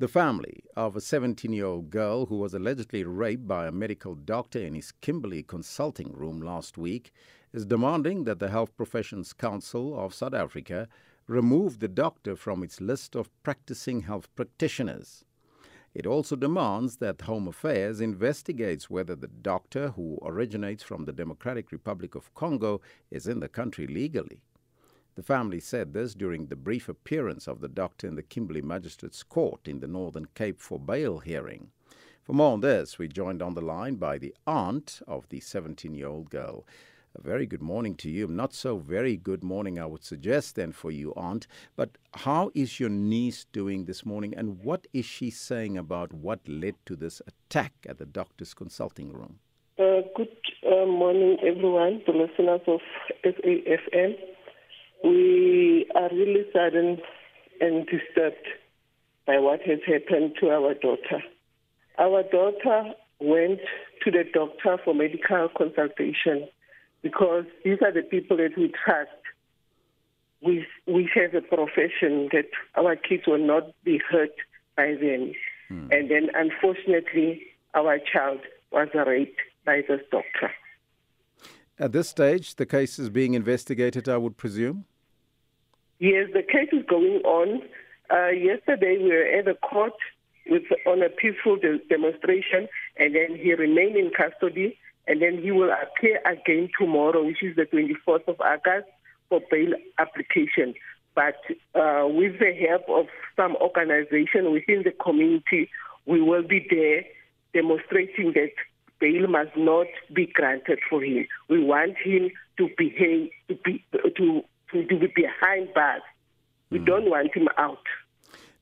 The family of a 17 year old girl who was allegedly raped by a medical doctor in his Kimberley consulting room last week is demanding that the Health Professions Council of South Africa remove the doctor from its list of practicing health practitioners. It also demands that Home Affairs investigates whether the doctor, who originates from the Democratic Republic of Congo, is in the country legally. The family said this during the brief appearance of the doctor in the Kimberley Magistrates Court in the Northern Cape for bail hearing. For more on this, we joined on the line by the aunt of the 17 year old girl. A very good morning to you. Not so very good morning, I would suggest, then, for you, Aunt. But how is your niece doing this morning, and what is she saying about what led to this attack at the doctor's consulting room? Uh, good uh, morning, everyone, the listeners of SAFM. We are really saddened and disturbed by what has happened to our daughter. Our daughter went to the doctor for medical consultation because these are the people that we trust. We, we have a profession that our kids will not be hurt by them. Hmm. And then, unfortunately, our child was raped by this doctor. At this stage, the case is being investigated, I would presume? Yes, the case is going on. Uh, yesterday, we were at the court with, on a peaceful de- demonstration, and then he remained in custody, and then he will appear again tomorrow, which is the 24th of August, for bail application. But uh, with the help of some organization within the community, we will be there demonstrating that bail must not be granted for him. We want him to behave, to be, to, to, be behind bars. We mm. don't want him out.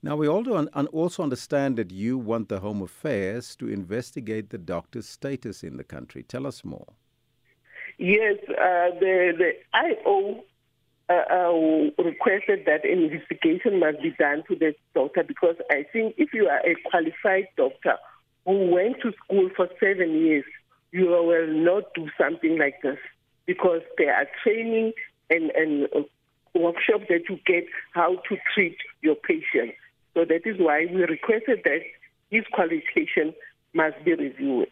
Now, we also understand that you want the Home Affairs to investigate the doctor's status in the country. Tell us more. Yes, uh, the, the IO uh, uh, requested that an investigation must be done to the doctor because I think if you are a qualified doctor who went to school for seven years, you will not do something like this because there are training and, and uh, workshops that you get how to treat your patient. So that is why we requested that his qualification must be reviewed.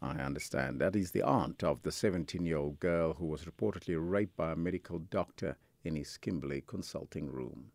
I understand. That is the aunt of the 17 year old girl who was reportedly raped by a medical doctor in his Kimberley consulting room.